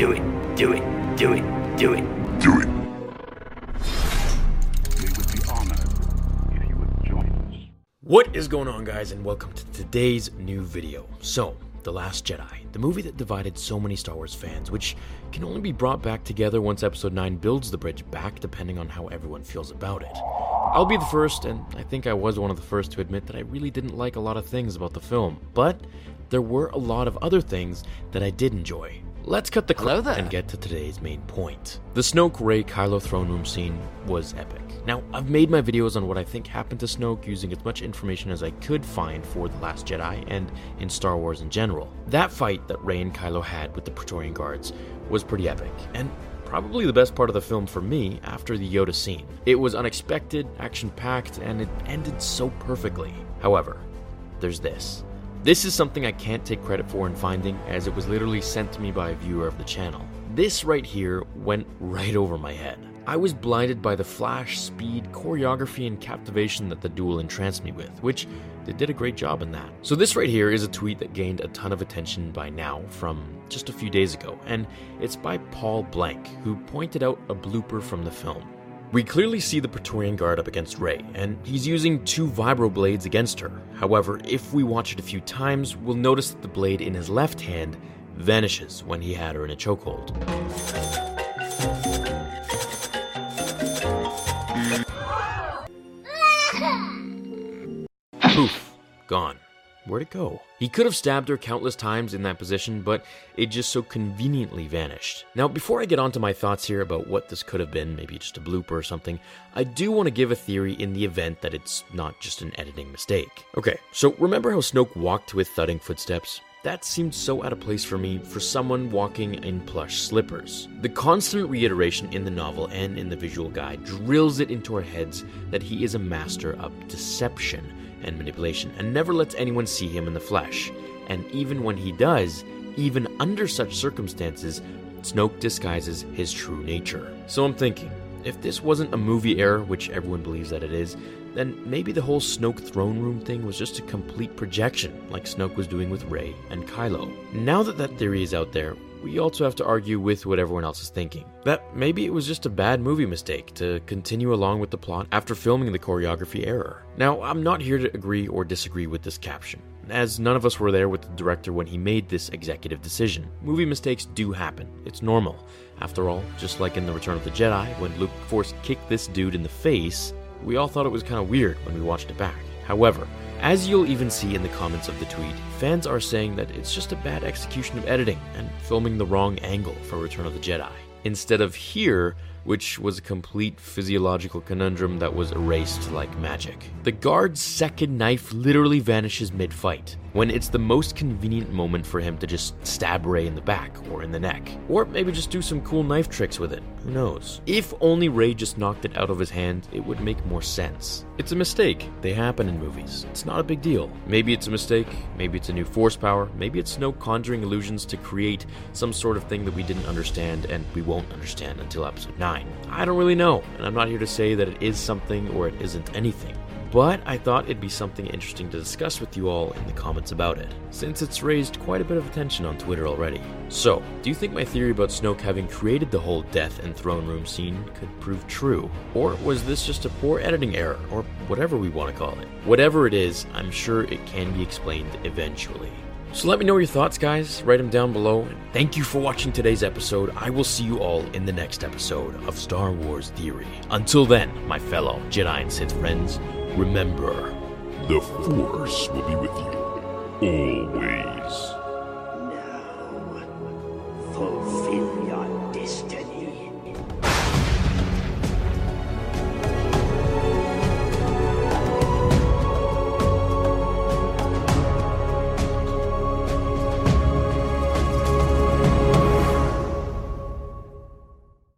Do it, do it, do it, do it. Do it. We would be honored if you would join us. What is going on, guys, and welcome to today's new video. So, The Last Jedi, the movie that divided so many Star Wars fans, which can only be brought back together once Episode 9 builds the bridge back, depending on how everyone feels about it. I'll be the first, and I think I was one of the first to admit that I really didn't like a lot of things about the film, but there were a lot of other things that I did enjoy. Let's cut the crap and get to today's main point. The Snoke Rey Kylo throne room scene was epic. Now, I've made my videos on what I think happened to Snoke using as much information as I could find for The Last Jedi and in Star Wars in general. That fight that Rey and Kylo had with the Praetorian Guards was pretty epic, and probably the best part of the film for me after the Yoda scene. It was unexpected, action packed, and it ended so perfectly. However, there's this. This is something I can't take credit for in finding, as it was literally sent to me by a viewer of the channel. This right here went right over my head. I was blinded by the flash, speed, choreography, and captivation that the duel entranced me with, which they did a great job in that. So, this right here is a tweet that gained a ton of attention by now from just a few days ago, and it's by Paul Blank, who pointed out a blooper from the film. We clearly see the Praetorian Guard up against Rey, and he's using two vibro blades against her. However, if we watch it a few times, we'll notice that the blade in his left hand vanishes when he had her in a chokehold. Poof, gone. Where'd it go? He could have stabbed her countless times in that position, but it just so conveniently vanished. Now, before I get onto my thoughts here about what this could have been, maybe just a blooper or something, I do want to give a theory in the event that it's not just an editing mistake. Okay, so remember how Snoke walked with thudding footsteps? That seemed so out of place for me for someone walking in plush slippers. The constant reiteration in the novel and in the visual guide drills it into our heads that he is a master of deception and manipulation and never lets anyone see him in the flesh. And even when he does, even under such circumstances, Snoke disguises his true nature. So I'm thinking, if this wasn't a movie error, which everyone believes that it is, then maybe the whole Snoke throne room thing was just a complete projection, like Snoke was doing with Rey and Kylo. Now that that theory is out there, we also have to argue with what everyone else is thinking. That maybe it was just a bad movie mistake to continue along with the plot after filming the choreography error. Now, I'm not here to agree or disagree with this caption, as none of us were there with the director when he made this executive decision. Movie mistakes do happen, it's normal. After all, just like in The Return of the Jedi, when Luke Force kicked this dude in the face, we all thought it was kind of weird when we watched it back. However, as you'll even see in the comments of the tweet, fans are saying that it's just a bad execution of editing and filming the wrong angle for Return of the Jedi. Instead of here, which was a complete physiological conundrum that was erased like magic. The guard's second knife literally vanishes mid fight, when it's the most convenient moment for him to just stab Rey in the back or in the neck. Or maybe just do some cool knife tricks with it. Who knows? If only Rey just knocked it out of his hand, it would make more sense. It's a mistake. They happen in movies. It's not a big deal. Maybe it's a mistake, maybe it's a new force power, maybe it's no conjuring illusions to create some sort of thing that we didn't understand and we won't understand until episode 9. I don't really know, and I'm not here to say that it is something or it isn't anything. But I thought it'd be something interesting to discuss with you all in the comments about it, since it's raised quite a bit of attention on Twitter already. So, do you think my theory about Snoke having created the whole death and throne room scene could prove true? Or was this just a poor editing error, or whatever we want to call it? Whatever it is, I'm sure it can be explained eventually. So let me know your thoughts, guys. Write them down below. And thank you for watching today's episode. I will see you all in the next episode of Star Wars Theory. Until then, my fellow Jedi and Sith friends, remember the Force will be with you always. Now, False.